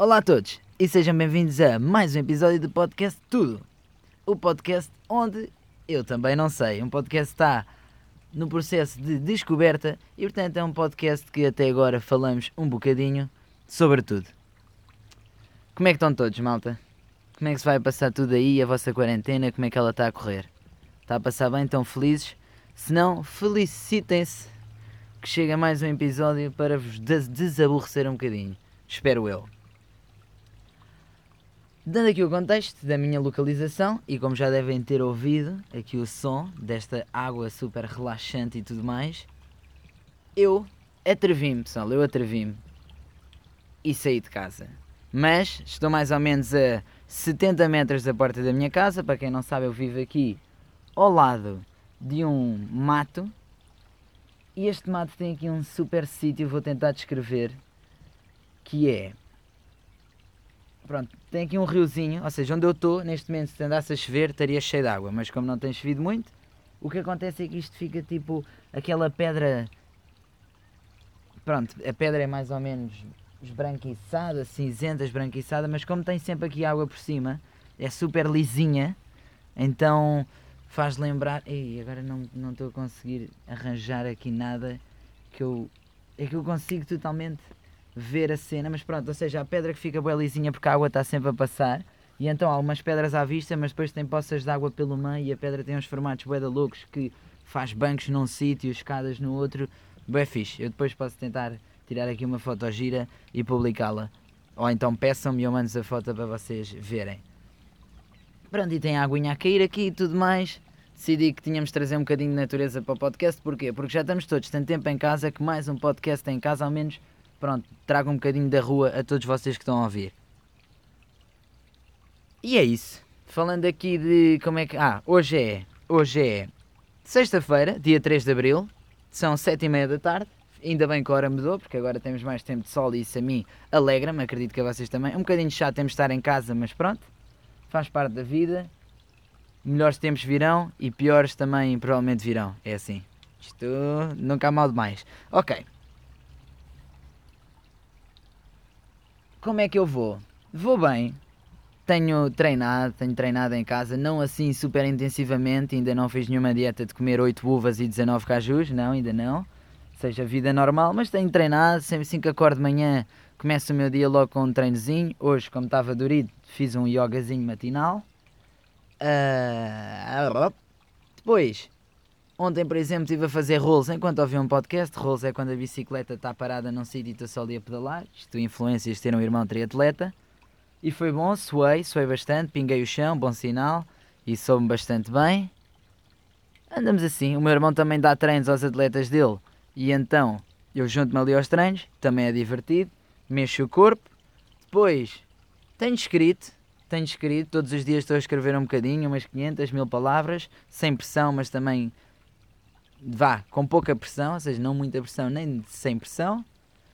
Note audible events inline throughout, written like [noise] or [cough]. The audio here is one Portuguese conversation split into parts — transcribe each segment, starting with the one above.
Olá a todos e sejam bem-vindos a mais um episódio do podcast Tudo. O podcast onde eu também não sei. Um podcast está no processo de descoberta e, portanto, é um podcast que até agora falamos um bocadinho sobre tudo. Como é que estão todos, malta? Como é que se vai passar tudo aí, a vossa quarentena? Como é que ela está a correr? Está a passar bem? Estão felizes? Se não, felicitem-se que chega mais um episódio para vos des desaborrecer um bocadinho. Espero eu. Dando aqui o contexto da minha localização, e como já devem ter ouvido aqui o som desta água super relaxante e tudo mais, eu atrevi-me, pessoal, eu atrevi-me e saí de casa. Mas estou mais ou menos a 70 metros da porta da minha casa, para quem não sabe, eu vivo aqui ao lado de um mato. E este mato tem aqui um super sítio, vou tentar descrever, que é pronto, tem aqui um riozinho, ou seja, onde eu estou, neste momento, se andasse a chover, estaria cheio de água, mas como não tem chovido muito, o que acontece é que isto fica tipo aquela pedra. Pronto, a pedra é mais ou menos esbranquiçada, cinzenta, esbranquiçada, mas como tem sempre aqui água por cima, é super lisinha, então faz lembrar. Ei, agora não não estou a conseguir arranjar aqui nada que eu. É que eu consigo totalmente ver a cena, mas pronto, ou seja, a pedra que fica bem lisinha porque a água está sempre a passar. E então há algumas pedras à vista, mas depois tem poças de água pelo meio e a pedra tem uns formatos bué loucos que faz bancos num sítio, escadas no outro. Bué fixe. Eu depois posso tentar tirar aqui uma foto gira e publicá-la. Ou então peçam-me e eu mando a foto para vocês verem. Pronto, e tem a aguinha a cair aqui e tudo mais. Decidi que tínhamos de trazer um bocadinho de natureza para o podcast. Porquê? Porque já estamos todos tanto tempo em casa que mais um podcast em casa ao menos pronto, trago um bocadinho da rua a todos vocês que estão a ouvir. E é isso. Falando aqui de como é que. Ah, hoje é. Hoje é sexta-feira, dia 3 de Abril. São sete e meia da tarde. Ainda bem que a hora mudou, porque agora temos mais tempo de sol e isso a mim alegra-me, acredito que a vocês também. Um bocadinho chato temos de estar em casa, mas pronto. Faz parte da vida. Melhores tempos virão e piores também provavelmente virão. É assim. Isto nunca há mal demais. Ok. Como é que eu vou? Vou bem. Tenho treinado, tenho treinado em casa, não assim super intensivamente, ainda não fiz nenhuma dieta de comer 8 uvas e 19 cajus, não, ainda não. Seja vida normal, mas tenho treinado, sempre assim que acordo de manhã, começo o meu dia logo com um treinozinho. Hoje, como estava dorido, fiz um yogazinho matinal. Uh... Depois, Ontem, por exemplo, estive a fazer rolls enquanto ouvia um podcast. Rolls é quando a bicicleta está parada num sítio e está só ali a pedalar. Isto influências de ter um irmão triatleta. E foi bom, suei, suei bastante, pinguei o chão, bom sinal. E soube-me bastante bem. Andamos assim. O meu irmão também dá treinos aos atletas dele. E então eu junto-me ali aos treinos, também é divertido. Mexo o corpo. Depois tenho escrito, tenho escrito, todos os dias estou a escrever um bocadinho, umas 500, mil palavras, sem pressão, mas também vá, com pouca pressão, ou seja, não muita pressão nem sem pressão.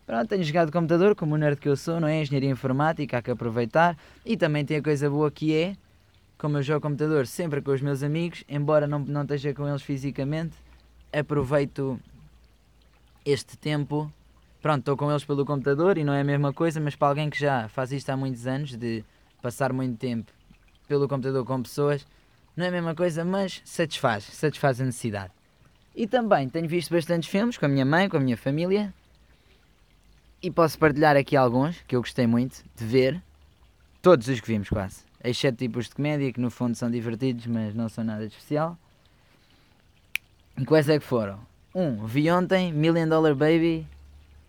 Pronto, tenho jogado computador, como o nerd que eu sou, não é? Engenharia informática, há que aproveitar. E também tem a coisa boa que é, como eu jogo computador sempre com os meus amigos, embora não, não esteja com eles fisicamente, aproveito este tempo. Pronto, estou com eles pelo computador e não é a mesma coisa, mas para alguém que já faz isto há muitos anos, de passar muito tempo pelo computador com pessoas, não é a mesma coisa, mas satisfaz, satisfaz a necessidade. E também tenho visto bastantes filmes com a minha mãe, com a minha família. E posso partilhar aqui alguns que eu gostei muito de ver. Todos os que vimos, quase. Exceto tipos de comédia que no fundo são divertidos, mas não são nada de especial. E quais é que foram? Um, vi ontem Million Dollar Baby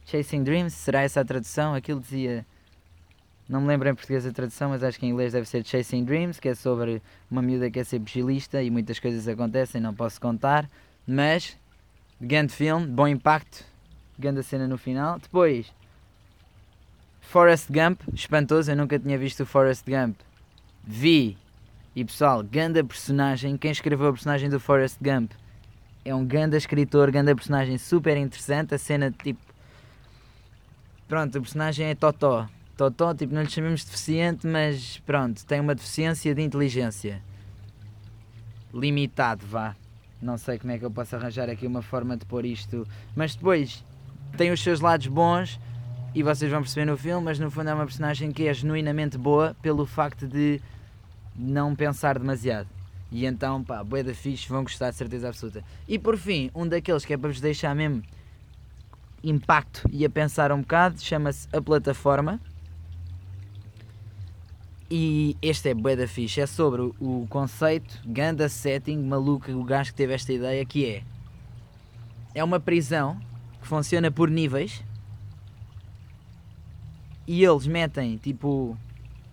Chasing Dreams. Será essa a tradução? Aquilo dizia. Não me lembro em português a tradução, mas acho que em inglês deve ser Chasing Dreams, que é sobre uma miúda que quer ser pugilista e muitas coisas acontecem, não posso contar. Mas, grande filme, bom impacto, grande cena no final. Depois, Forrest Gump, espantoso, eu nunca tinha visto o Forrest Gump. Vi. E pessoal, grande personagem, quem escreveu a personagem do Forrest Gump é um grande escritor, grande personagem super interessante. A cena tipo. Pronto, o personagem é Totó. Totó, tipo, não lhe chamamos de deficiente, mas pronto, tem uma deficiência de inteligência. Limitado, vá. Não sei como é que eu posso arranjar aqui uma forma de pôr isto. Mas depois tem os seus lados bons e vocês vão perceber no filme, mas no fundo é uma personagem que é genuinamente boa pelo facto de não pensar demasiado. E então, pá, bué da fixe, vão gostar de certeza absoluta. E por fim, um daqueles que é para vos deixar mesmo impacto e a pensar um bocado, chama-se A Plataforma. E este é bué da é sobre o conceito, ganda setting, maluco, o gajo que teve esta ideia, que é... É uma prisão que funciona por níveis e eles metem, tipo,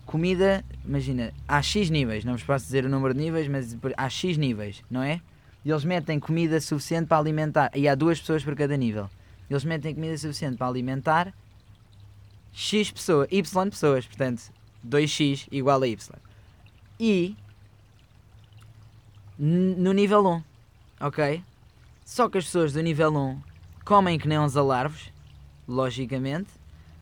comida, imagina, há X níveis, não vos posso dizer o número de níveis, mas há X níveis, não é? E eles metem comida suficiente para alimentar, e há duas pessoas por cada nível. Eles metem comida suficiente para alimentar X pessoas, Y pessoas, portanto, 2x igual a y. E no nível 1, ok? Só que as pessoas do nível 1 comem que nem uns alarvos, logicamente.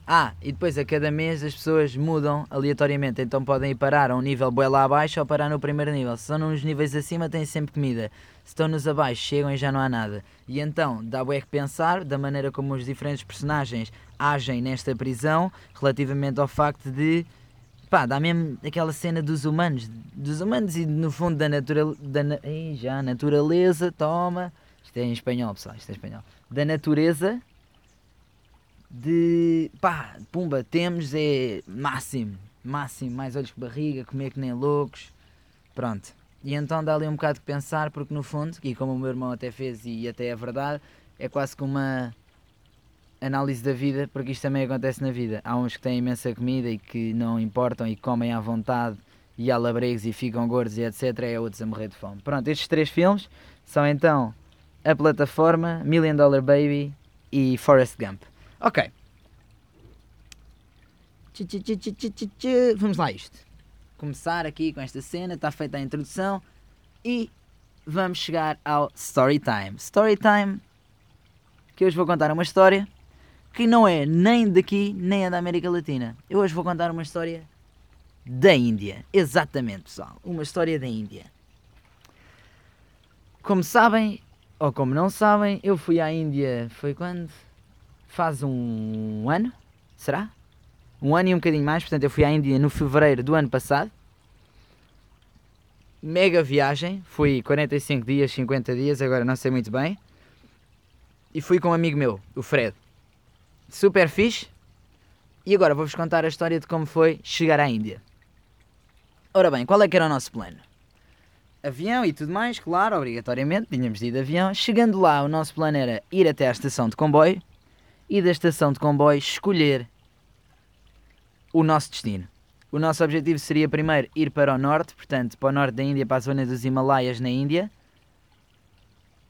Ah, e depois a cada mês as pessoas mudam aleatoriamente, então podem ir parar a um nível bem lá abaixo ou parar no primeiro nível. Se estão nos níveis acima têm sempre comida, se estão nos abaixo chegam e já não há nada. E então dá bué que pensar da maneira como os diferentes personagens agem nesta prisão relativamente ao facto de pá, dá mesmo aquela cena dos humanos, dos humanos e no fundo da natureza, da, já, naturaleza, toma, isto é em espanhol pessoal, isto é em espanhol, da natureza de, pá, pumba, temos é máximo, máximo, mais olhos que barriga, comer que nem loucos, pronto. E então dá ali um bocado de pensar, porque no fundo, e como o meu irmão até fez e até é verdade, é quase que uma análise da vida, porque isto também acontece na vida. Há uns que têm imensa comida e que não importam e comem à vontade e há labregos e ficam gordos e etc. É outros a morrer de fome. Pronto, estes três filmes são então A Plataforma, Million Dollar Baby e Forrest Gump. Ok. Vamos lá isto. Começar aqui com esta cena, está feita a introdução e vamos chegar ao Story Time. Story Time, que hoje vou contar uma história que não é nem daqui nem é da América Latina. Eu hoje vou contar uma história da Índia. Exatamente, pessoal. Uma história da Índia. Como sabem, ou como não sabem, eu fui à Índia. Foi quando? Faz um ano? Será? Um ano e um bocadinho mais. Portanto, eu fui à Índia no fevereiro do ano passado. Mega viagem. Fui 45 dias, 50 dias, agora não sei muito bem. E fui com um amigo meu, o Fred super fixe. E agora vou-vos contar a história de como foi chegar à Índia. Ora bem, qual é que era o nosso plano? Avião e tudo mais, claro, obrigatoriamente, tínhamos de ir de avião. Chegando lá, o nosso plano era ir até à estação de comboio e da estação de comboio escolher o nosso destino. O nosso objetivo seria primeiro ir para o norte, portanto, para o norte da Índia, para a zona dos Himalaias na Índia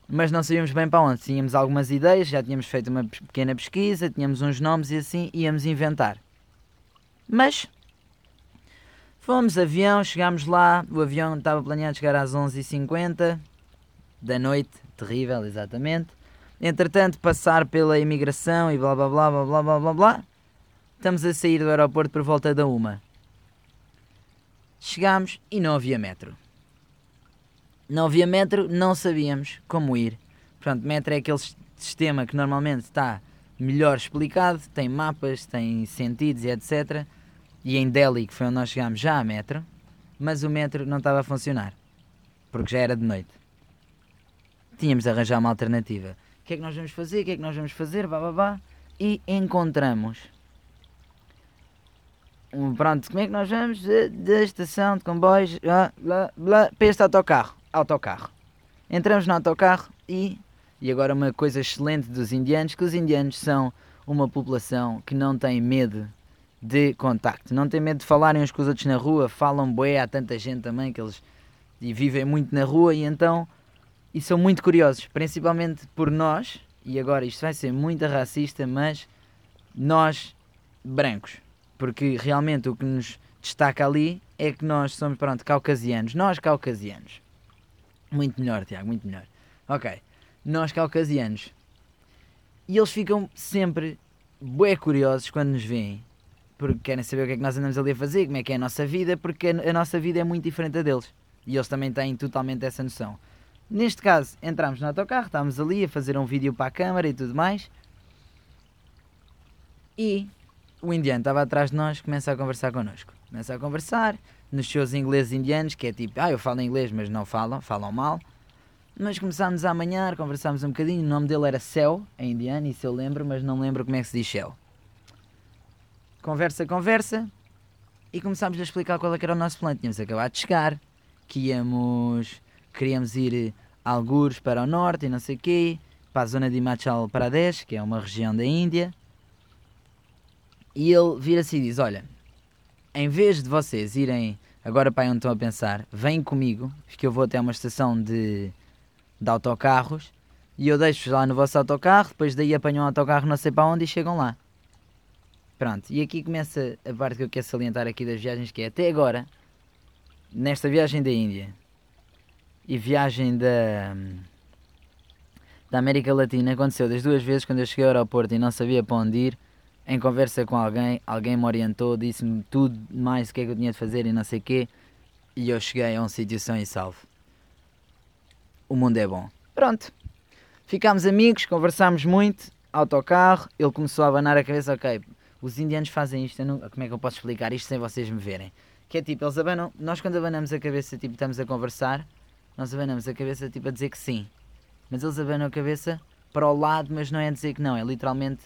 mas não sabíamos bem para onde. Tínhamos algumas ideias, já tínhamos feito uma pequena pesquisa, tínhamos uns nomes e assim íamos inventar. Mas fomos avião, chegámos lá, o avião estava planeado chegar às 11h50 da noite, terrível, exatamente. Entretanto, passar pela imigração e blá blá blá blá blá blá blá blá. Estamos a sair do aeroporto por volta da uma. Chegámos e não havia metro. Não havia metro, não sabíamos como ir. Portanto, metro é aquele sistema que normalmente está melhor explicado, tem mapas, tem sentidos e etc. E em Delhi, que foi onde nós chegámos, já há metro, mas o metro não estava a funcionar, porque já era de noite. Tínhamos de arranjar uma alternativa. O que é que nós vamos fazer? O que é que nós vamos fazer? Bah, bah, bah. E encontramos. Um, pronto, como é que nós vamos? Da estação de comboios blá, blá, blá, para este autocarro autocarro. Entramos no autocarro e, e agora uma coisa excelente dos indianos, que os indianos são uma população que não tem medo de contacto, não tem medo de falarem uns com os outros na rua, falam bué, há tanta gente também que eles e vivem muito na rua e então e são muito curiosos, principalmente por nós, e agora isto vai ser muito racista, mas nós brancos, porque realmente o que nos destaca ali é que nós somos, pronto, caucasianos, nós caucasianos. Muito melhor, Tiago, muito melhor. Ok. Nós caucasianos. E eles ficam sempre bué curiosos quando nos veem. Porque querem saber o que é que nós andamos ali a fazer, como é que é a nossa vida, porque a nossa vida é muito diferente da deles. E eles também têm totalmente essa noção. Neste caso, entramos no autocarro, estávamos ali a fazer um vídeo para a câmara e tudo mais. E o indiano estava atrás de nós, começa a conversar connosco. Começa a conversar nos seus ingleses indianos, que é tipo, ah, eu falo inglês, mas não falam, falam mal. Mas começámos a amanhar, conversámos um bocadinho. O nome dele era Céu, em indiano, isso eu lembro, mas não lembro como é que se diz Céu. Conversa, conversa. E começámos a explicar qual é era o nosso plano. Tínhamos acabado de chegar, que íamos, queríamos ir a algures para o norte e não sei o quê, para a zona de Himachal Pradesh, que é uma região da Índia. E ele vira-se e diz: Olha, em vez de vocês irem agora para onde estão a pensar, vêm comigo, que eu vou até uma estação de, de autocarros e eu deixo-vos lá no vosso autocarro, depois daí apanham um autocarro não sei para onde e chegam lá. Pronto, e aqui começa a parte que eu quero salientar aqui das viagens, que é até agora, nesta viagem da Índia e viagem da, da América Latina, aconteceu das duas vezes quando eu cheguei ao aeroporto e não sabia para onde ir, em conversa com alguém, alguém me orientou, disse-me tudo mais o que é que eu tinha de fazer e não sei o quê, e eu cheguei a um sítio são e salvo. O mundo é bom. Pronto. Ficámos amigos, conversámos muito, autocarro, ele começou a abanar a cabeça, ok, os indianos fazem isto, não, como é que eu posso explicar isto sem vocês me verem? Que é tipo, eles abanam, nós quando abanamos a cabeça, tipo, estamos a conversar, nós abanamos a cabeça, tipo, a dizer que sim. Mas eles abanam a cabeça para o lado, mas não é dizer que não, é literalmente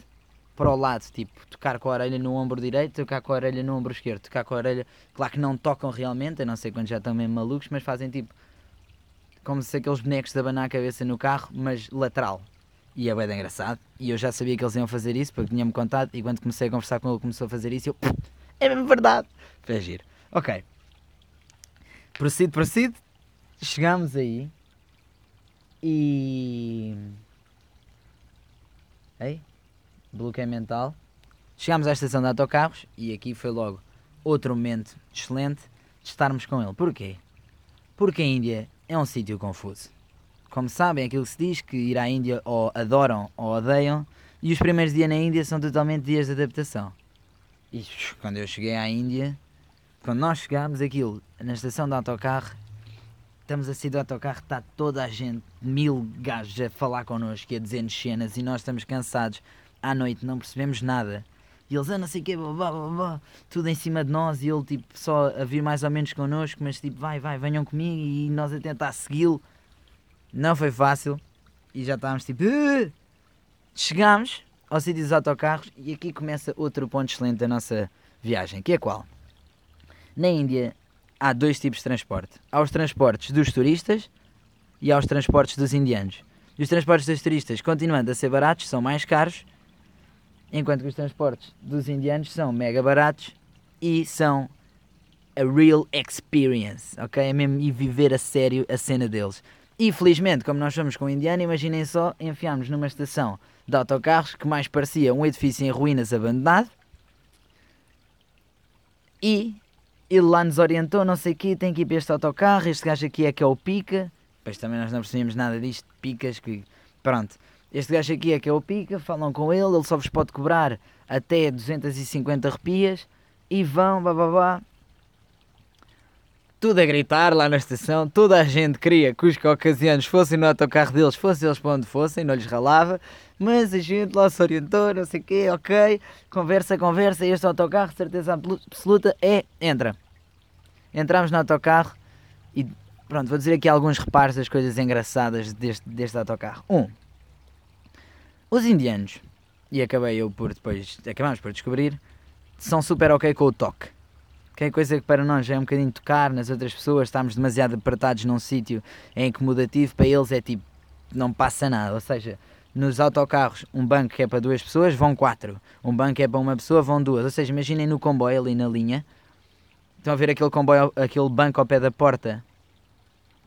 para o lado, tipo, tocar com a orelha no ombro direito, tocar com a orelha no ombro esquerdo, tocar com a orelha. Claro que não tocam realmente, eu não sei quando já estão mesmo malucos, mas fazem tipo. Como se aqueles bonecos de abanar a cabeça no carro, mas lateral. E é bem engraçado. E eu já sabia que eles iam fazer isso, porque tinha-me contado. E quando comecei a conversar com ele, começou a fazer isso. Eu. É mesmo verdade! Foi giro. Ok. Procedo, procedo. Chegámos aí. E. Ei? Bloqueio mental. Chegámos à estação de autocarros e aqui foi logo outro momento excelente de estarmos com ele. Porquê? Porque a Índia é um sítio confuso. Como sabem, aquilo que se diz que ir à Índia ou adoram ou odeiam, e os primeiros dias na Índia são totalmente dias de adaptação. E quando eu cheguei à Índia, quando nós chegámos aquilo na estação de autocarro, estamos a sair do autocarro, está toda a gente, mil gajos a falar connosco e a dizer-nos cenas e nós estamos cansados à noite, não percebemos nada. E eles, ah, não sei o quê, blá, blá, blá, tudo em cima de nós e ele tipo só a vir mais ou menos connosco, mas tipo, vai, vai, venham comigo e nós a tentar segui-lo. Não foi fácil e já estávamos tipo. Uh! Chegámos ao sítio dos autocarros e aqui começa outro ponto excelente da nossa viagem, que é qual? Na Índia há dois tipos de transporte. Há os transportes dos turistas e há os transportes dos indianos. E os transportes dos turistas, continuando a ser baratos, são mais caros enquanto que os transportes dos indianos são mega baratos e são a real experience, ok? É mesmo ir viver a sério a cena deles. E felizmente, como nós fomos com o indiano, imaginem só, enfiámos numa estação de autocarros que mais parecia um edifício em ruínas abandonado e ele lá nos orientou, não sei o quê, tem que ir para este autocarro, este gajo aqui é que é o pica, depois também nós não percebíamos nada disto, picas, que pronto. Este gajo aqui é que é o pica, falam com ele, ele só vos pode cobrar até 250 repias e vão, bababá. Tudo a gritar lá na estação, toda a gente queria que os caucasianos fossem no autocarro deles, fossem eles para onde fossem, não lhes ralava, mas a gente lá se orientou, não sei o quê, ok, conversa, conversa, este autocarro, certeza absoluta, é, entra. Entramos no autocarro e pronto, vou dizer aqui alguns reparos das coisas engraçadas deste, deste autocarro. Um, os indianos, e acabei eu por depois, acabamos por descobrir, são super ok com o toque. Que é coisa que para nós é um bocadinho tocar nas outras pessoas, estamos demasiado apertados num sítio é incomodativo, para eles é tipo, não passa nada. Ou seja, nos autocarros, um banco que é para duas pessoas, vão quatro. Um banco que é para uma pessoa, vão duas. Ou seja, imaginem no comboio ali na linha, estão a ver aquele comboio, aquele banco ao pé da porta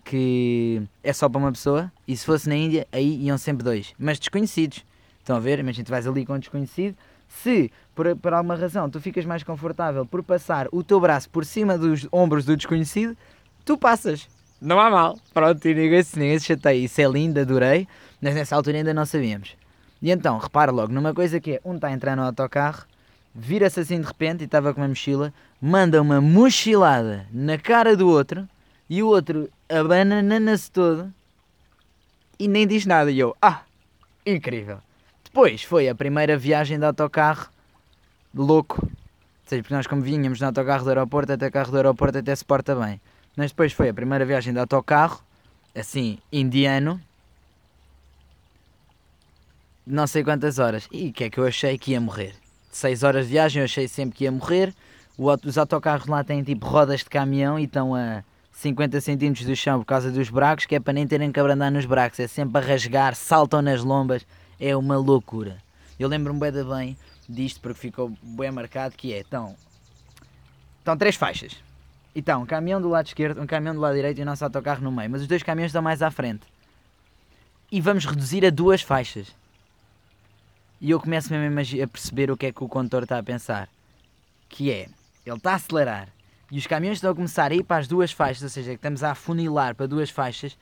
que é só para uma pessoa, e se fosse na Índia, aí iam sempre dois, mas desconhecidos. Estão a ver? Imagina, tu vais ali com um desconhecido. Se por, por alguma razão tu ficas mais confortável por passar o teu braço por cima dos ombros do desconhecido, tu passas. Não há mal. Pronto, e ninguém se, ninguém se chateia. Isso é lindo, adorei. Mas nessa altura ainda não sabíamos. E então, repara logo numa coisa que é: um está a entrar no autocarro, vira-se assim de repente e estava com uma mochila, manda uma mochilada na cara do outro e o outro abanana-se todo e nem diz nada. E eu, ah, incrível. Depois foi a primeira viagem de autocarro louco. Ou seja, porque nós como vinhamos no autocarro do aeroporto, até o carro do aeroporto até se porta bem. Mas depois foi a primeira viagem de autocarro, assim, indiano, não sei quantas horas. E o que é que eu achei que ia morrer? 6 horas de viagem eu achei sempre que ia morrer. Os autocarros lá têm tipo rodas de caminhão e estão a 50 centímetros do chão por causa dos buracos, que é para nem terem que abrandar nos buracos. É sempre a rasgar, saltam nas lombas. É uma loucura. Eu lembro-me bem, bem disto porque ficou bem marcado que é, então, estão três faixas. Então, um caminhão do lado esquerdo, um caminhão do lado direito e o nosso autocarro no meio. Mas os dois caminhões estão mais à frente. E vamos reduzir a duas faixas. E eu começo mesmo a perceber o que é que o condutor está a pensar. Que é, ele está a acelerar e os caminhões estão a começar a ir para as duas faixas, ou seja, que estamos a afunilar para duas faixas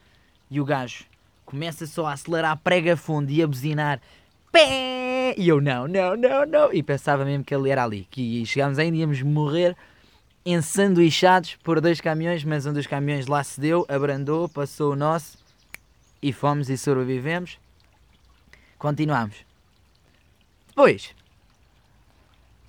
e o gajo começa só a acelerar prega fundo e a buzinar Pé! E eu não, não, não, não. E pensava mesmo que ele era ali. Que chegámos ainda íamos morrer ensanduichados por dois caminhões, mas um dos caminhões lá se deu, abrandou, passou o nosso e fomos e sobrevivemos. Continuamos. Depois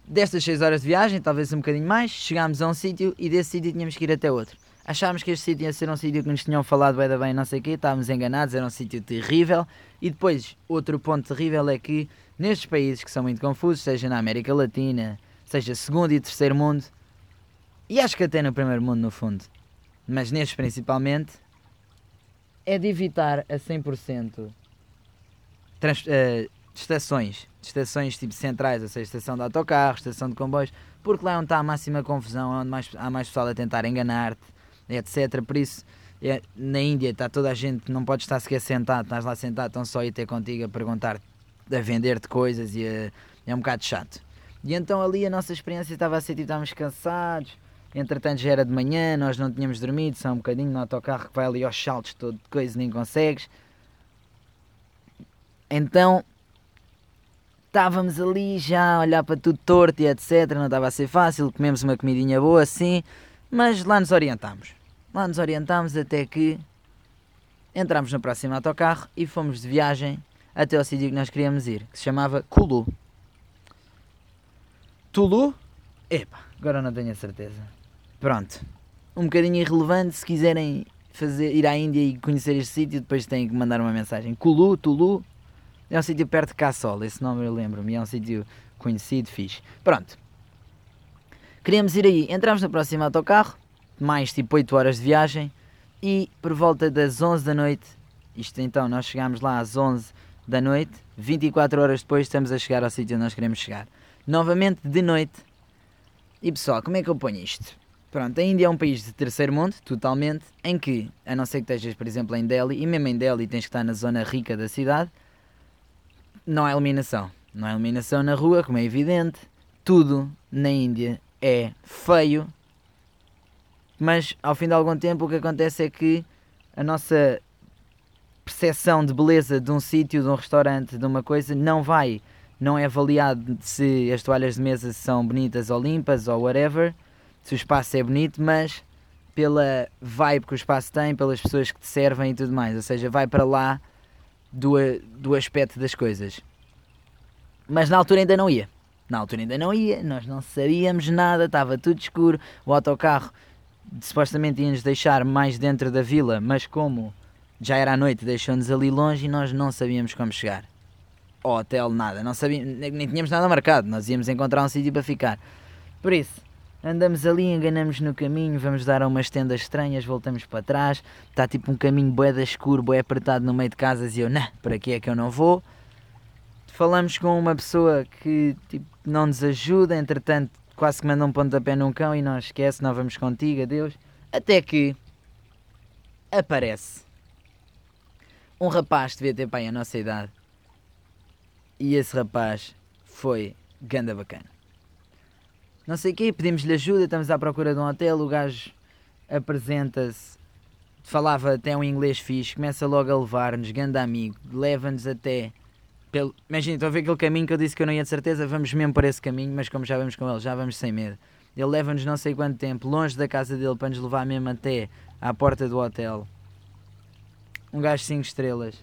destas 6 horas de viagem, talvez um bocadinho mais, chegámos a um sítio e desse sítio tínhamos que ir até outro. Achámos que este sítio ia ser um sítio que nos tinham falado bem bem, não sei o quê, estávamos enganados, era um sítio terrível. E depois, outro ponto terrível é que nestes países que são muito confusos, seja na América Latina, seja segundo e terceiro mundo, e acho que até no primeiro mundo no fundo, mas nestes principalmente, é de evitar a 100% trans, uh, estações, estações tipo centrais, ou seja, estação de autocarro, estação de comboios, porque lá é onde está a máxima confusão, é onde mais, há mais pessoal a tentar enganar-te, etc. Por isso, é, na Índia está toda a gente, não pode estar sequer sentado, estás lá sentado, estão só a ir ter contigo a perguntar, a vender-te coisas e a, é um bocado chato. E então ali a nossa experiência estava a ser tipo, estávamos cansados, entretanto já era de manhã, nós não tínhamos dormido, só um bocadinho no autocarro que vai ali aos saltos todo de coisa, nem consegues. Então estávamos ali já a olhar para tudo torto e etc. Não estava a ser fácil, comemos uma comidinha boa assim, mas lá nos orientámos. Lá nos orientámos até que entramos no próximo autocarro e fomos de viagem até ao sítio que nós queríamos ir, que se chamava Kulu. Tulu? Epa, agora não tenho a certeza. Pronto. Um bocadinho irrelevante, se quiserem fazer, ir à Índia e conhecer este sítio, depois têm que mandar uma mensagem. Kulu, Tulu, é um sítio perto de Cassol, esse nome eu lembro-me, é um sítio conhecido, fixe. Pronto. Queríamos ir aí, entramos no próximo autocarro, mais tipo 8 horas de viagem, e por volta das 11 da noite, isto então, nós chegámos lá às 11 da noite, 24 horas depois estamos a chegar ao sítio onde nós queremos chegar. Novamente de noite. E pessoal, como é que eu ponho isto? Pronto, a Índia é um país de terceiro mundo, totalmente, em que, a não ser que estejas, por exemplo, em Delhi, e mesmo em Delhi tens que estar na zona rica da cidade, não há iluminação. Não há iluminação na rua, como é evidente. Tudo na Índia é feio. Mas ao fim de algum tempo o que acontece é que a nossa percepção de beleza de um sítio, de um restaurante, de uma coisa, não vai. Não é avaliado se as toalhas de mesa são bonitas ou limpas ou whatever, se o espaço é bonito, mas pela vibe que o espaço tem, pelas pessoas que te servem e tudo mais. Ou seja, vai para lá do, do aspecto das coisas. Mas na altura ainda não ia. Na altura ainda não ia, nós não sabíamos nada, estava tudo escuro. O autocarro supostamente ia-nos deixar mais dentro da vila, mas como já era à noite, deixou-nos ali longe e nós não sabíamos como chegar. Ao hotel, nada, não sabíamos, nem tínhamos nada marcado, nós íamos encontrar um sítio para ficar. Por isso, Andamos ali, enganamos no caminho, vamos dar a umas tendas estranhas, voltamos para trás. Está tipo um caminho bué da escuro, bué apertado no meio de casas e eu, não, para aqui é que eu não vou. Falamos com uma pessoa que tipo, não nos ajuda, entretanto quase que manda um pontapé num cão e não esquece, não vamos contigo, adeus. Até que aparece um rapaz, devia ter pai a nossa idade. E esse rapaz foi ganda bacana não sei o quê, pedimos-lhe ajuda, estamos à procura de um hotel, o gajo apresenta-se, falava até um inglês fixe, começa logo a levar-nos, grande amigo, leva-nos até. Pelo... Imagina, estou a ver aquele caminho que eu disse que eu não ia de certeza, vamos mesmo por esse caminho, mas como já vamos com ele, já vamos sem medo. Ele leva-nos não sei quanto tempo, longe da casa dele, para nos levar mesmo até à porta do hotel. Um gajo 5 estrelas.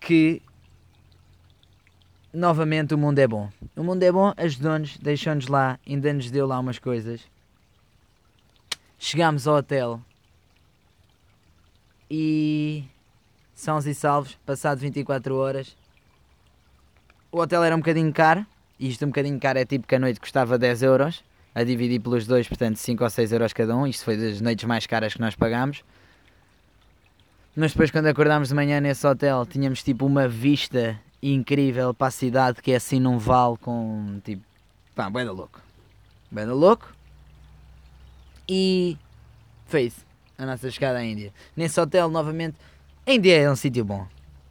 Que novamente o mundo é bom. O mundo é bom, ajudou-nos, deixou-nos lá, ainda nos deu lá umas coisas. Chegámos ao hotel e sãos e salvos, passado 24 horas. O hotel era um bocadinho caro, e isto um bocadinho caro é tipo que a noite custava 10 euros, a dividir pelos dois, portanto 5 ou 6 euros cada um. Isto foi das noites mais caras que nós pagámos. Mas depois, quando acordámos de manhã nesse hotel, tínhamos tipo uma vista incrível para a cidade que é assim num vale com tipo. pá, da louco. Da louco. E. fez a nossa chegada à Índia. Nesse hotel, novamente. A Índia é um sítio bom.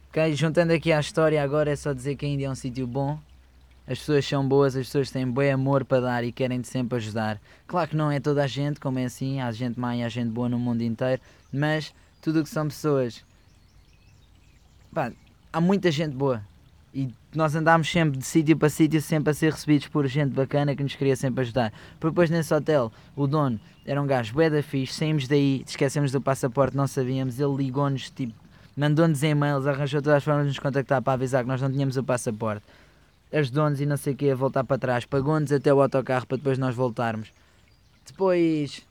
Okay? Juntando aqui à história, agora é só dizer que a Índia é um sítio bom. As pessoas são boas, as pessoas têm bom amor para dar e querem sempre ajudar. Claro que não é toda a gente, como é assim, há gente má e há gente boa no mundo inteiro, mas tudo o que são pessoas. Pá, há muita gente boa. E nós andámos sempre de sítio para sítio, sempre a ser recebidos por gente bacana que nos queria sempre ajudar. Porque depois nesse hotel, o dono era um gajo bué da fixe, saímos daí, esquecemos do passaporte, não sabíamos, ele ligou-nos, tipo, mandou-nos e-mails, arranjou todas as formas de nos contactar para avisar que nós não tínhamos o passaporte. Ajudou-nos e não sei o que a voltar para trás, pagou-nos até o autocarro para depois nós voltarmos. Depois...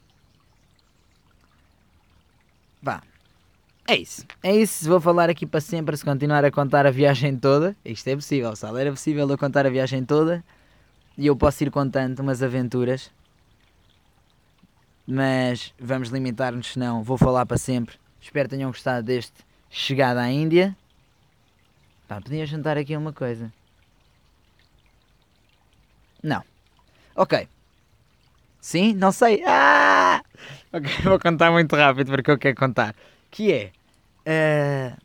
Vá, é isso. É isso. Vou falar aqui para sempre se continuar a contar a viagem toda. Isto é possível, sabe? Era possível eu contar a viagem toda e eu posso ir contando umas aventuras. Mas vamos limitar-nos, senão vou falar para sempre. Espero que tenham gostado deste chegada à Índia. Pá, podia jantar aqui uma coisa. Não. Ok. Sim? Não sei. Ah! Ok, [laughs] vou contar muito rápido porque eu quero contar. Que é Uh...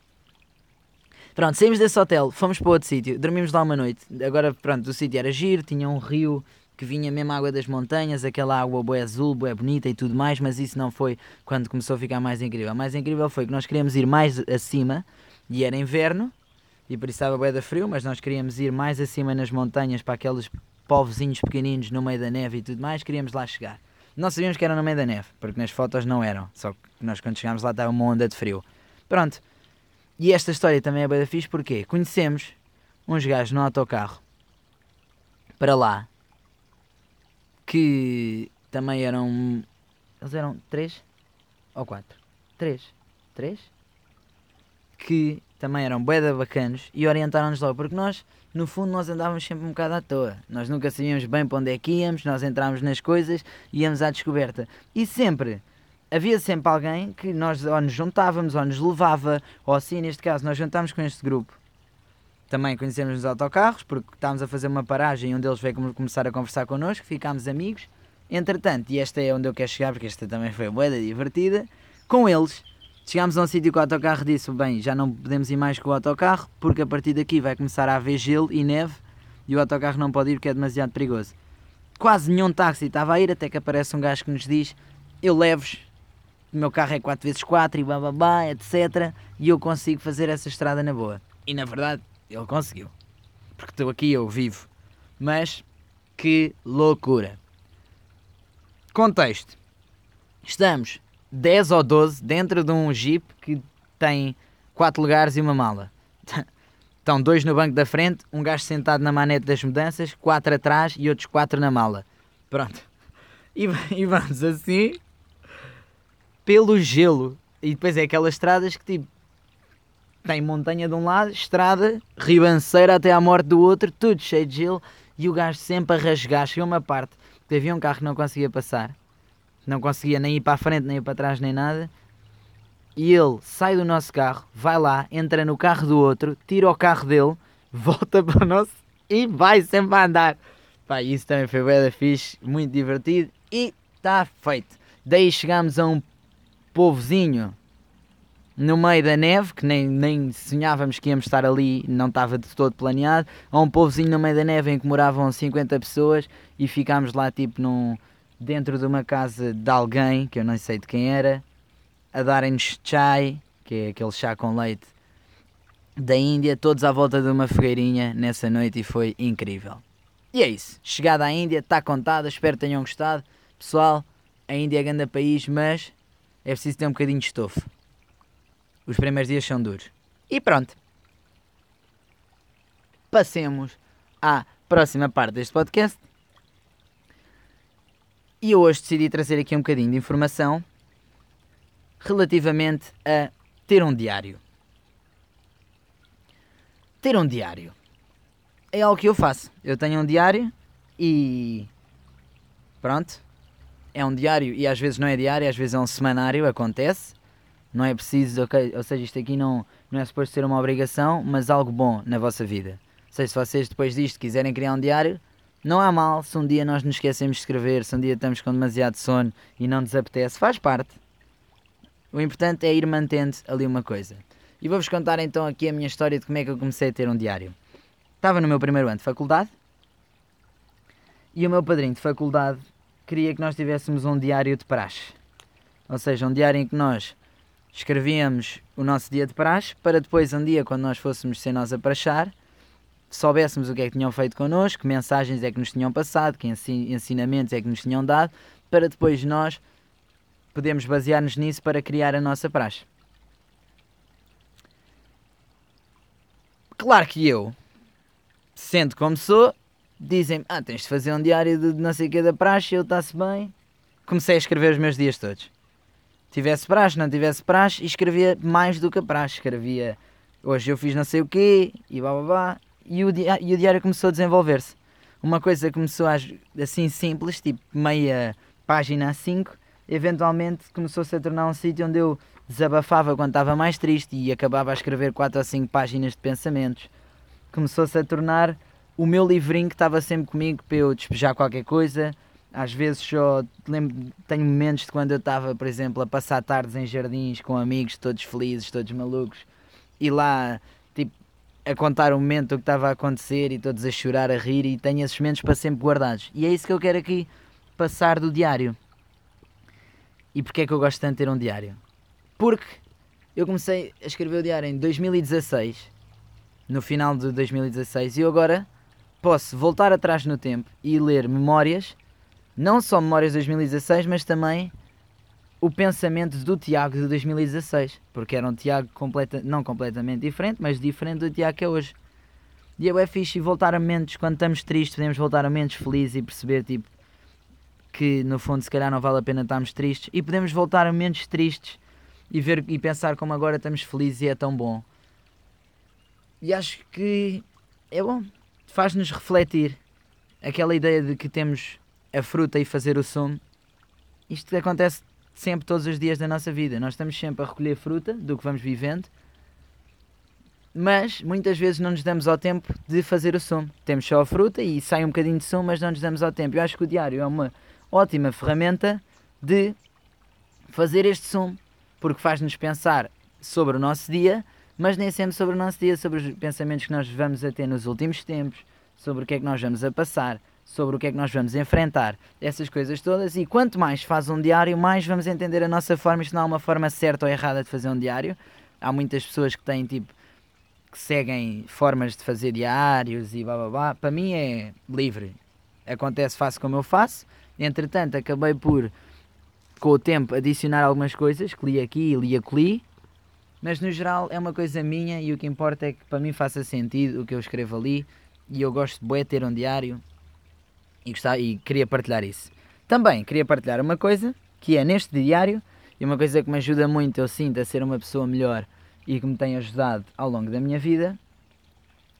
Pronto, saímos desse hotel, fomos para outro sítio, dormimos lá uma noite. Agora, pronto, o sítio era giro, tinha um rio que vinha mesmo água das montanhas, aquela água boa azul, boa bonita e tudo mais, mas isso não foi quando começou a ficar mais incrível. Mais incrível foi que nós queríamos ir mais acima e era inverno e por isso estava bué da frio, mas nós queríamos ir mais acima nas montanhas para aqueles povozinhos pequeninos no meio da neve e tudo mais, queríamos lá chegar. Não sabíamos que era no meio da neve, porque nas fotos não eram, só que nós quando chegámos lá estava uma onda de frio. Pronto. E esta história também é bem fixe porque conhecemos uns gajos no autocarro para lá que também eram. Eles eram três ou quatro? Três. Três? Que também eram boeda bacanos e orientaram-nos logo, porque nós, no fundo, nós andávamos sempre um bocado à toa. Nós nunca sabíamos bem para onde é que íamos, nós entrávamos nas coisas e íamos à descoberta. E sempre havia sempre alguém que nós ou nos juntávamos, ou nos levava, ou assim, neste caso, nós juntámos com este grupo. Também conhecemos nos autocarros, porque estávamos a fazer uma paragem e um deles veio começar a conversar connosco, ficámos amigos. Entretanto, e esta é onde eu quero chegar, porque esta também foi boa divertida, com eles chegámos a um sítio que o autocarro disse: bem, já não podemos ir mais com o autocarro, porque a partir daqui vai começar a haver gelo e neve e o autocarro não pode ir porque é demasiado perigoso. Quase nenhum táxi estava a ir, até que aparece um gajo que nos diz: Eu levo-vos o meu carro é 4x4 e bababá, etc. E eu consigo fazer essa estrada na boa. E na verdade, ele conseguiu. Porque estou aqui, eu vivo. Mas, que loucura. Contexto. Estamos 10 ou 12 dentro de um jeep que tem 4 lugares e uma mala. [laughs] Estão dois no banco da frente, um gajo sentado na manete das mudanças, quatro atrás e outros quatro na mala. Pronto. [laughs] E, e vamos assim pelo gelo. E depois é aquelas estradas que tipo tem montanha de um lado, estrada, ribanceira até à morte do outro, tudo cheio de gelo e o gajo sempre a rasgar. Chegou uma parte que havia um carro que não conseguia passar, não conseguia nem ir para a frente, nem ir para trás, nem nada. E ele sai do nosso carro, vai lá, entra no carro do outro, tira o carro dele, [laughs] volta para o nosso e vai sempre a andar. Pá, isso também foi bem fixe, muito divertido e está feito. Daí chegámos a um povozinho no meio da neve, que nem, nem sonhávamos que íamos estar ali, não estava de todo planeado, a um povozinho no meio da neve em que moravam 50 pessoas e ficámos lá tipo num, dentro de uma casa de alguém, que eu não sei de quem era, a darem-nos chai, que é aquele chá com leite da Índia, todos à volta de uma fogueirinha nessa noite e foi incrível. E é isso, chegada à Índia, está contada, espero que tenham gostado. Pessoal, a Índia é grande país, mas é preciso ter um bocadinho de estofo. Os primeiros dias são duros. E pronto. passemos à próxima parte deste podcast. E hoje decidi trazer aqui um bocadinho de informação relativamente a ter um diário. Ter um diário é algo que eu faço. Eu tenho um diário e pronto. É um diário e às vezes não é diário, às vezes é um semanário, acontece. Não é preciso? Ou seja, isto aqui não, não é suposto ser uma obrigação, mas algo bom na vossa vida. Ou seja, se vocês depois disto quiserem criar um diário, não há mal se um dia nós nos esquecemos de escrever, se um dia estamos com demasiado sono e não nos apetece, faz parte. O importante é ir mantendo ali uma coisa. E vou-vos contar então aqui a minha história de como é que eu comecei a ter um diário. Estava no meu primeiro ano de faculdade e o meu padrinho de faculdade queria que nós tivéssemos um diário de praxe. Ou seja, um diário em que nós escrevíamos o nosso dia de praxe para depois, um dia, quando nós fôssemos ser nós a praxar, soubéssemos o que é que tinham feito connosco, que mensagens é que nos tinham passado, que ensinamentos é que nos tinham dado, para depois nós podemos basear-nos nisso para criar a nossa praxe. Claro que eu, sendo como sou, dizem ah, tens de fazer um diário de não sei o que da praxe, eu está-se bem. Comecei a escrever os meus dias todos. Tivesse praxe, não tivesse praxe, e escrevia mais do que a praxe. Escrevia hoje eu fiz não sei o quê, e blá blá blá, e o, e o diário começou a desenvolver-se. Uma coisa começou assim simples, tipo meia página a 5, eventualmente começou-se a tornar um sítio onde eu desabafava quando estava mais triste e acabava a escrever 4 ou 5 páginas de pensamentos começou-se a tornar o meu livrinho que estava sempre comigo para eu despejar qualquer coisa. Às vezes só lembro, tenho momentos de quando eu estava, por exemplo, a passar tardes em jardins com amigos, todos felizes, todos malucos, e lá, tipo, a contar o momento o que estava a acontecer e todos a chorar, a rir, e tenho esses momentos para sempre guardados. E é isso que eu quero aqui passar do diário. E porquê é que eu gosto tanto de ter um diário? Porque eu comecei a escrever o diário em 2016 no final de 2016 e eu agora posso voltar atrás no tempo e ler memórias, não só memórias de 2016, mas também o pensamento do Tiago de 2016, porque era um Tiago completa, não completamente diferente, mas diferente do Tiago que é hoje. E é fixe voltar a momentos, quando estamos tristes, podemos voltar a momentos felizes e perceber tipo, que no fundo se calhar não vale a pena estarmos tristes e podemos voltar a momentos tristes e ver e pensar como agora estamos felizes e é tão bom. E acho que é bom, faz-nos refletir aquela ideia de que temos a fruta e fazer o sumo. Isto acontece sempre, todos os dias da nossa vida. Nós estamos sempre a recolher fruta do que vamos vivendo, mas muitas vezes não nos damos ao tempo de fazer o sumo. Temos só a fruta e sai um bocadinho de sumo, mas não nos damos ao tempo. Eu acho que o diário é uma ótima ferramenta de fazer este sumo, porque faz-nos pensar sobre o nosso dia mas nem sempre sobre o nosso dia, sobre os pensamentos que nós vamos a ter nos últimos tempos, sobre o que é que nós vamos a passar, sobre o que é que nós vamos enfrentar, essas coisas todas. E quanto mais faz um diário, mais vamos entender a nossa forma. Isto não há uma forma certa ou errada de fazer um diário. Há muitas pessoas que têm tipo que seguem formas de fazer diários e blá blá blá. Para mim é livre. Acontece, faço como eu faço. Entretanto, acabei por, com o tempo, adicionar algumas coisas que li aqui e li acolhi mas no geral é uma coisa minha e o que importa é que para mim faça sentido o que eu escrevo ali e eu gosto de bué ter um diário e, gostar, e queria partilhar isso. Também queria partilhar uma coisa que é neste diário e uma coisa que me ajuda muito, eu sinto, a ser uma pessoa melhor e que me tem ajudado ao longo da minha vida,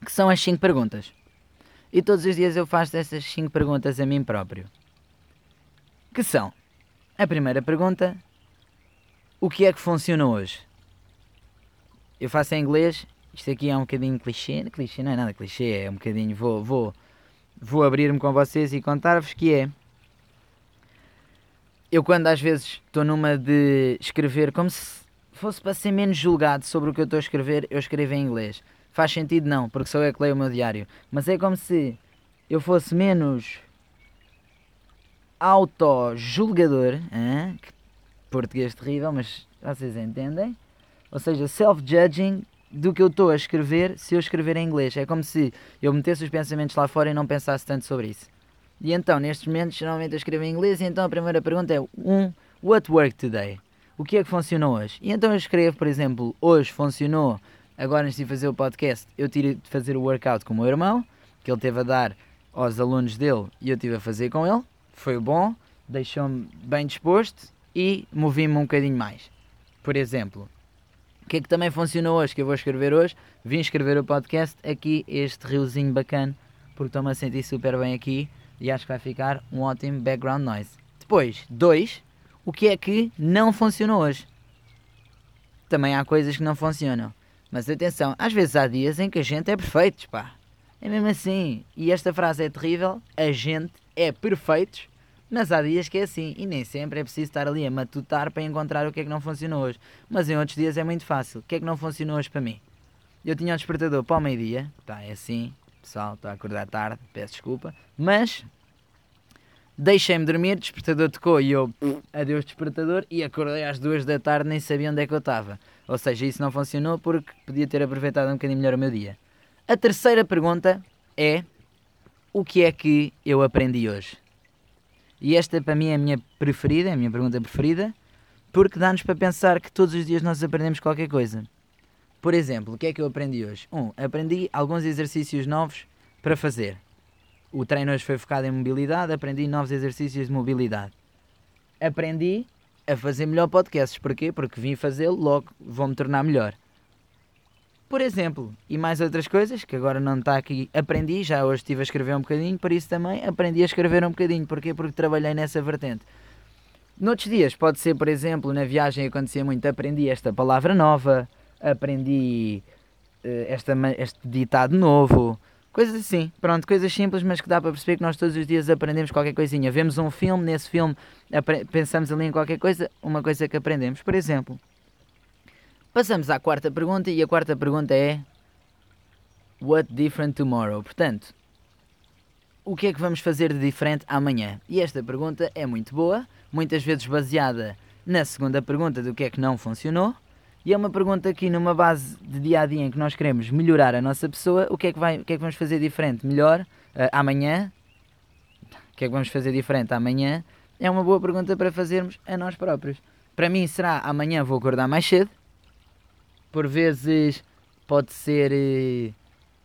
que são as 5 perguntas. E todos os dias eu faço essas 5 perguntas a mim próprio. Que são: a primeira pergunta, o que é que funciona hoje? eu faço em inglês, isto aqui é um bocadinho clichê, clichê não é nada clichê, é um bocadinho, vou, vou, vou abrir-me com vocês e contar-vos que é, eu quando às vezes estou numa de escrever como se fosse para ser menos julgado sobre o que eu estou a escrever, eu escrevo em inglês. Faz sentido? Não, porque sou eu que leio o meu diário, mas é como se eu fosse menos auto-julgador, português terrível, mas vocês entendem, ou seja, self-judging do que eu estou a escrever se eu escrever em inglês. É como se eu metesse os pensamentos lá fora e não pensasse tanto sobre isso. E então, nestes momentos, geralmente eu escrevo em inglês e então a primeira pergunta é um, what worked today? O que é que funcionou hoje? E então eu escrevo, por exemplo, hoje funcionou Agora, antes de fazer o podcast, eu tive de fazer o workout com o meu irmão, que ele teve a dar aos alunos dele e eu tive a fazer com ele. Foi bom, deixou-me bem disposto e movi-me um bocadinho mais. Por exemplo, o que é que também funcionou hoje, que eu vou escrever hoje? Vim escrever o podcast aqui, este riozinho bacana, porque estou-me a sentir super bem aqui e acho que vai ficar um ótimo background noise. Depois, dois, o que é que não funcionou hoje? Também há coisas que não funcionam. Mas atenção, às vezes há dias em que a gente é perfeito, pá. É mesmo assim. E esta frase é terrível. A gente é perfeitos mas há dias que é assim e nem sempre é preciso estar ali a matutar para encontrar o que é que não funcionou hoje. Mas em outros dias é muito fácil. O que é que não funcionou hoje para mim? Eu tinha o despertador para o meio-dia, tá, é assim, pessoal, estou a acordar tarde, peço desculpa, mas deixei-me dormir, despertador tocou e eu, adeus despertador, e acordei às duas da tarde, nem sabia onde é que eu estava. Ou seja, isso não funcionou porque podia ter aproveitado um bocadinho melhor o meu dia. A terceira pergunta é: o que é que eu aprendi hoje? E esta para mim é a minha preferida, é a minha pergunta preferida, porque dá-nos para pensar que todos os dias nós aprendemos qualquer coisa. Por exemplo, o que é que eu aprendi hoje? Um, aprendi alguns exercícios novos para fazer. O treino hoje foi focado em mobilidade, aprendi novos exercícios de mobilidade. Aprendi a fazer melhor podcasts. Porquê? Porque vim fazê-lo, logo vou-me tornar melhor por exemplo, e mais outras coisas que agora não está aqui. Aprendi, já hoje estive a escrever um bocadinho, por isso também aprendi a escrever um bocadinho. Porquê? Porque trabalhei nessa vertente. Noutros dias, pode ser, por exemplo, na viagem acontecia muito, aprendi esta palavra nova, aprendi uh, esta, este ditado novo, coisas assim. Pronto, coisas simples, mas que dá para perceber que nós todos os dias aprendemos qualquer coisinha. Vemos um filme, nesse filme pensamos ali em qualquer coisa, uma coisa que aprendemos. Por exemplo, Passamos à quarta pergunta e a quarta pergunta é What different tomorrow? Portanto, o que é que vamos fazer de diferente amanhã? E esta pergunta é muito boa, muitas vezes baseada na segunda pergunta do que é que não funcionou. E é uma pergunta aqui numa base de dia a dia em que nós queremos melhorar a nossa pessoa. O que é que, vai, o que, é que vamos fazer diferente melhor uh, amanhã? O que é que vamos fazer diferente amanhã? É uma boa pergunta para fazermos a nós próprios. Para mim será amanhã vou acordar mais cedo por vezes pode ser eh,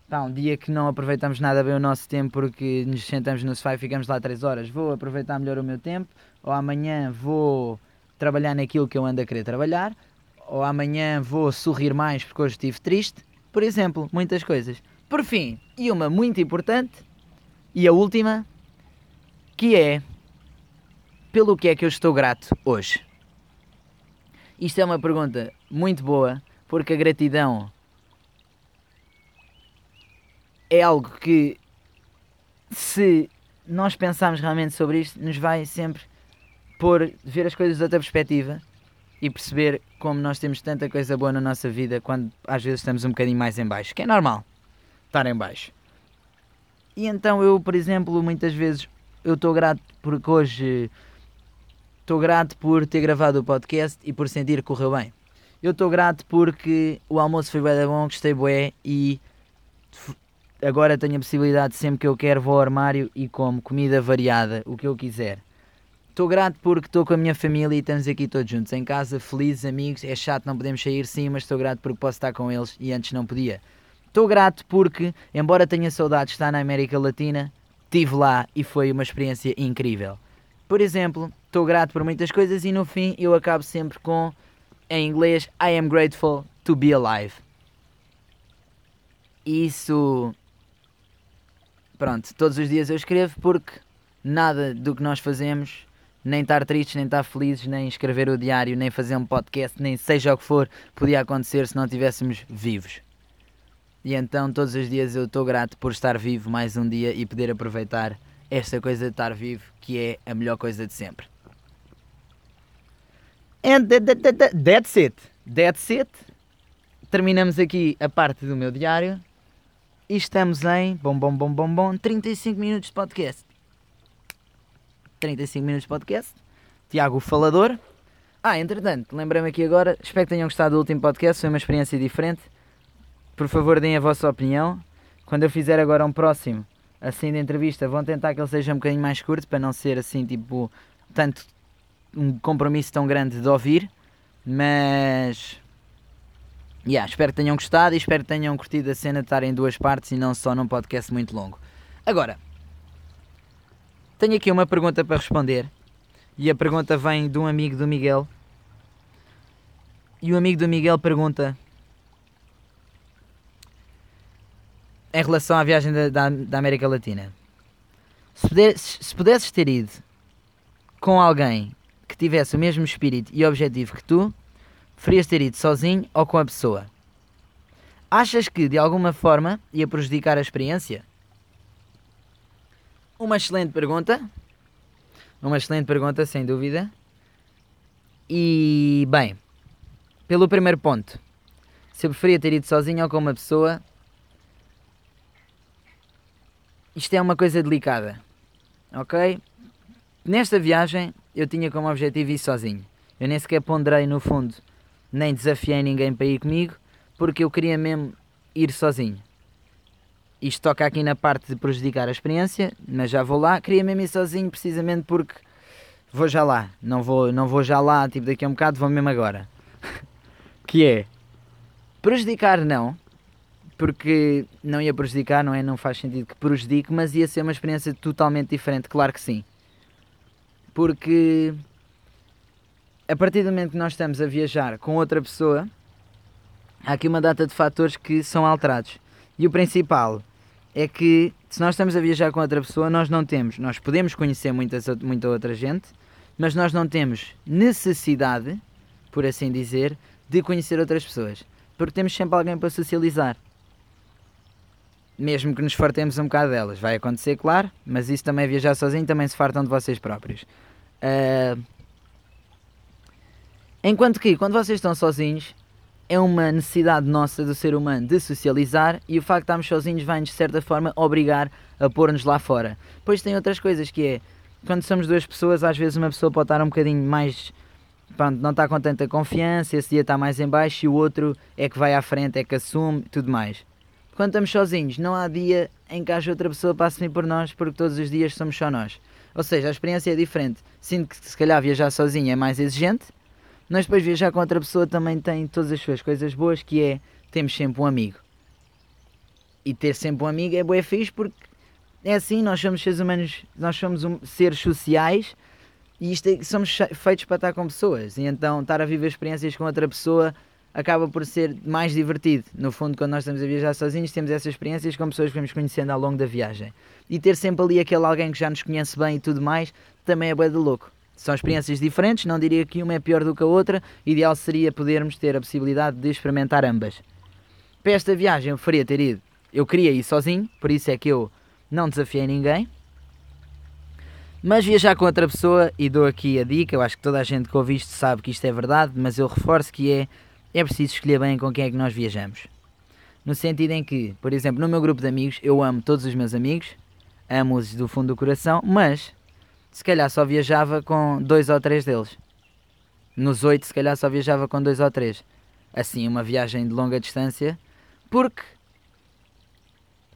pá, um dia que não aproveitamos nada bem o nosso tempo porque nos sentamos no sofá e ficamos lá 3 horas. Vou aproveitar melhor o meu tempo, ou amanhã vou trabalhar naquilo que eu ando a querer trabalhar, ou amanhã vou sorrir mais porque hoje estive triste. Por exemplo, muitas coisas. Por fim, e uma muito importante, e a última, que é pelo que é que eu estou grato hoje. Isto é uma pergunta muito boa porque a gratidão é algo que, se nós pensarmos realmente sobre isto, nos vai sempre pôr, ver as coisas de outra perspectiva e perceber como nós temos tanta coisa boa na nossa vida quando às vezes estamos um bocadinho mais em baixo, que é normal estar em baixo. E então eu, por exemplo, muitas vezes eu estou grato porque hoje estou grato por ter gravado o podcast e por sentir que correu bem. Eu estou grato porque o almoço foi bem bom, gostei bué e agora tenho a possibilidade, sempre que eu quero, vou ao armário e como comida variada, o que eu quiser. Estou grato porque estou com a minha família e estamos aqui todos juntos em casa, felizes, amigos. É chato, não podemos sair sim, mas estou grato porque posso estar com eles e antes não podia. Estou grato porque, embora tenha saudade de estar na América Latina, estive lá e foi uma experiência incrível. Por exemplo, estou grato por muitas coisas e no fim eu acabo sempre com em inglês I am grateful to be alive. Isso. Pronto, todos os dias eu escrevo porque nada do que nós fazemos, nem estar tristes, nem estar felizes, nem escrever o diário, nem fazer um podcast, nem seja o que for, podia acontecer se não estivéssemos vivos. E então todos os dias eu estou grato por estar vivo mais um dia e poder aproveitar esta coisa de estar vivo, que é a melhor coisa de sempre. And that's it. That's it. Terminamos aqui a parte do meu diário. E estamos em bom, bom, bom, bom, bom, 35 minutos de podcast. 35 minutos de podcast. Tiago Falador. Ah, entretanto, lembrei-me aqui agora. Espero que tenham gostado do último podcast. Foi uma experiência diferente. Por favor, deem a vossa opinião. Quando eu fizer agora um próximo, assim de entrevista, vão tentar que ele seja um bocadinho mais curto para não ser assim, tipo, tanto um compromisso tão grande de ouvir, mas Yeah, espero que tenham gostado e espero que tenham curtido a cena de estar em duas partes e não só num podcast muito longo. Agora, tenho aqui uma pergunta para responder. E a pergunta vem de um amigo do Miguel. E o amigo do Miguel pergunta: Em relação à viagem da, da, da América Latina, se, pudesses, se pudesses ter ido com alguém que tivesse o mesmo espírito e objetivo que tu, preferias ter ido sozinho ou com a pessoa? Achas que de alguma forma ia prejudicar a experiência? Uma excelente pergunta. Uma excelente pergunta, sem dúvida. E bem, pelo primeiro ponto, se eu preferia ter ido sozinho ou com uma pessoa, isto é uma coisa delicada, ok? Nesta viagem eu tinha como objetivo ir sozinho. Eu nem sequer ponderei no fundo nem desafiei ninguém para ir comigo, porque eu queria mesmo ir sozinho. Isto toca aqui na parte de prejudicar a experiência, mas já vou lá. Queria mesmo ir sozinho, precisamente porque vou já lá. Não vou, não vou já lá, tipo daqui a um bocado, vou mesmo agora. [laughs] que é prejudicar, não, porque não ia prejudicar, não é? Não faz sentido que prejudique, mas ia ser uma experiência totalmente diferente, claro que sim. Porque a partir do momento que nós estamos a viajar com outra pessoa, há aqui uma data de fatores que são alterados. E o principal é que se nós estamos a viajar com outra pessoa, nós não temos, nós podemos conhecer muitas, muita outra gente, mas nós não temos necessidade, por assim dizer, de conhecer outras pessoas. Porque temos sempre alguém para socializar. Mesmo que nos fartemos um bocado delas. Vai acontecer, claro, mas isso também é viajar sozinho, também se fartam de vocês próprios. Uh, Enquanto que, quando vocês estão sozinhos, é uma necessidade nossa do ser humano de socializar e o facto de estarmos sozinhos vai-nos, de certa forma, obrigar a pôr-nos lá fora. Depois tem outras coisas que é, quando somos duas pessoas, às vezes uma pessoa pode estar um bocadinho mais. Pronto, não está com tanta confiança, esse dia está mais em baixo e o outro é que vai à frente, é que assume tudo mais. Quando estamos sozinhos, não há dia em que haja outra pessoa para assumir por nós, porque todos os dias somos só nós. Ou seja, a experiência é diferente. Sinto que se calhar viajar sozinho é mais exigente, nós depois viajar com outra pessoa também tem todas as suas coisas boas, que é temos sempre um amigo. E ter sempre um amigo é bué fixe porque é assim, nós somos seres humanos, nós somos um, seres sociais e isto é, somos feitos para estar com pessoas. E então estar a viver experiências com outra pessoa acaba por ser mais divertido. No fundo, quando nós estamos a viajar sozinhos, temos essas experiências com pessoas que vamos conhecendo ao longo da viagem. E ter sempre ali aquele alguém que já nos conhece bem e tudo mais, também é bué de louco. São experiências diferentes, não diria que uma é pior do que a outra. Ideal seria podermos ter a possibilidade de experimentar ambas. Para esta viagem eu faria ter ido. Eu queria ir sozinho, por isso é que eu não desafiei ninguém. Mas viajar com outra pessoa, e dou aqui a dica, eu acho que toda a gente que ouve isto sabe que isto é verdade, mas eu reforço que é, é preciso escolher bem com quem é que nós viajamos. No sentido em que, por exemplo, no meu grupo de amigos, eu amo todos os meus amigos, amo-os do fundo do coração, mas se calhar só viajava com dois ou três deles. Nos oito, se calhar só viajava com dois ou três. Assim, uma viagem de longa distância, porque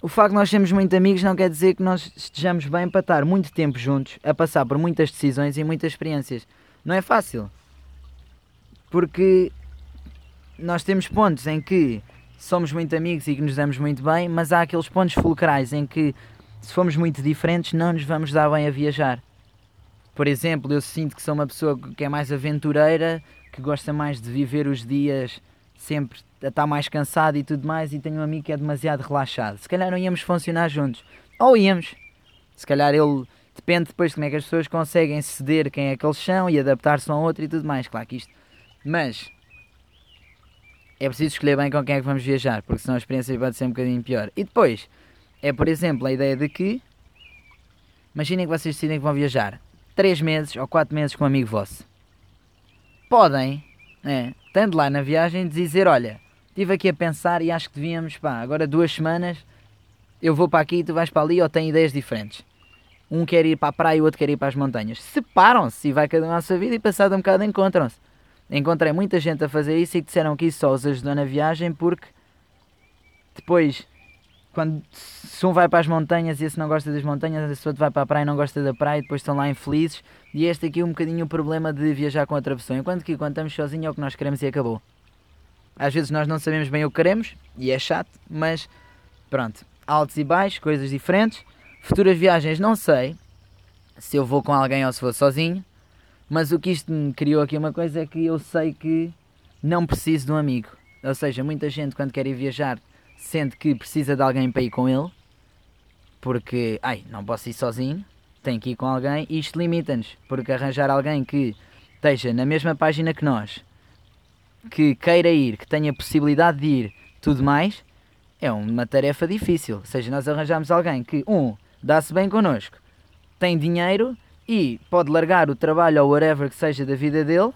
o facto de nós sermos muito amigos não quer dizer que nós estejamos bem para estar muito tempo juntos, a passar por muitas decisões e muitas experiências. Não é fácil. Porque nós temos pontos em que somos muito amigos e que nos damos muito bem, mas há aqueles pontos fulcrais em que, se formos muito diferentes, não nos vamos dar bem a viajar. Por exemplo, eu sinto que sou uma pessoa que é mais aventureira, que gosta mais de viver os dias sempre a estar mais cansado e tudo mais, e tenho um amigo que é demasiado relaxado. Se calhar não íamos funcionar juntos. Ou íamos. Se calhar ele. Depende depois de como é que as pessoas conseguem ceder quem é que eles são e adaptar-se a um outro e tudo mais. Claro que isto. Mas. É preciso escolher bem com quem é que vamos viajar, porque senão a experiência pode ser um bocadinho pior. E depois, é por exemplo a ideia de que. Imaginem que vocês decidem que vão viajar 3 meses ou 4 meses com um amigo vosso. Podem, é, estando lá na viagem, dizer: Olha, estive aqui a pensar e acho que devíamos, pá, agora duas semanas eu vou para aqui e tu vais para ali ou tem ideias diferentes. Um quer ir para a praia e o outro quer ir para as montanhas. Separam-se e vai cada um à sua vida e passado um bocado encontram-se. Encontrei muita gente a fazer isso e disseram que isso só os ajudou na viagem porque depois quando se um vai para as montanhas e esse não gosta das montanhas, esse outro vai para a praia e não gosta da praia, depois estão lá infelizes. E este aqui é um bocadinho o problema de viajar com outra pessoa. Enquanto que quando estamos sozinhos é o que nós queremos e acabou. Às vezes nós não sabemos bem o que queremos e é chato, mas pronto, altos e baixos, coisas diferentes. Futuras viagens não sei se eu vou com alguém ou se vou sozinho, mas o que isto me criou aqui uma coisa é que eu sei que não preciso de um amigo. Ou seja, muita gente quando quer ir viajar sente que precisa de alguém para ir com ele, porque, ai, não posso ir sozinho, tenho que ir com alguém e isto limita-nos, porque arranjar alguém que esteja na mesma página que nós, que queira ir, que tenha possibilidade de ir, tudo mais, é uma tarefa difícil. Ou seja, nós arranjamos alguém que, um, dá-se bem connosco, tem dinheiro e pode largar o trabalho ou whatever que seja da vida dele,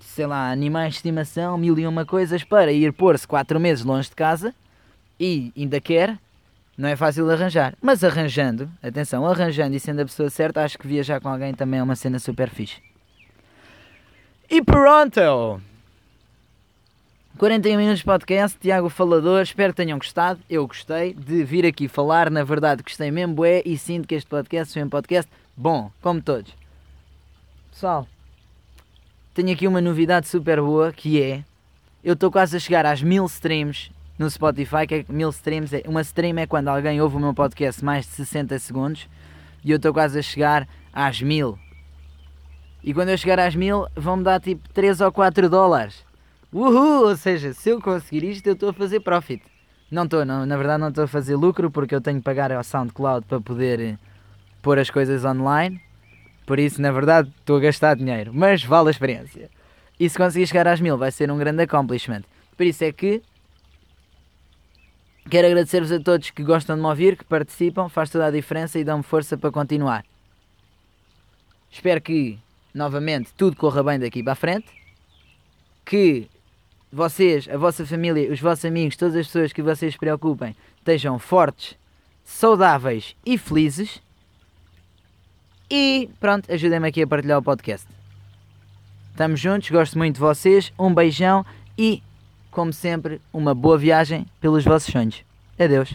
sei lá, animais de estimação, mil e uma coisas, para ir pôr-se quatro meses longe de casa e ainda quer, não é fácil de arranjar. Mas arranjando, atenção, arranjando e sendo a pessoa certa, acho que viajar com alguém também é uma cena super fixe. E pronto! 41 minutos de podcast, Tiago Falador, espero que tenham gostado. Eu gostei de vir aqui falar, na verdade gostei mesmo, é e sinto que este podcast foi um podcast bom, como todos. Pessoal, tenho aqui uma novidade super boa que é eu estou quase a chegar às mil streams no Spotify, que é mil streams, é, uma stream é quando alguém ouve o meu podcast mais de 60 segundos e eu estou quase a chegar às mil. E quando eu chegar às mil vão-me dar tipo 3 ou 4 dólares. Uhul! Ou seja, se eu conseguir isto eu estou a fazer profit. Não estou, na verdade não estou a fazer lucro porque eu tenho que pagar ao SoundCloud para poder eh, pôr as coisas online. Por isso, na verdade, estou a gastar dinheiro, mas vale a experiência. E se conseguir chegar às mil, vai ser um grande accomplishment. Por isso é que quero agradecer-vos a todos que gostam de me ouvir, que participam, faz toda a diferença e dão-me força para continuar. Espero que, novamente, tudo corra bem daqui para a frente. Que vocês, a vossa família, os vossos amigos, todas as pessoas que vocês preocupem, estejam fortes, saudáveis e felizes. E pronto, ajudem-me aqui a partilhar o podcast. Estamos juntos, gosto muito de vocês. Um beijão e, como sempre, uma boa viagem pelos vossos sonhos. Adeus.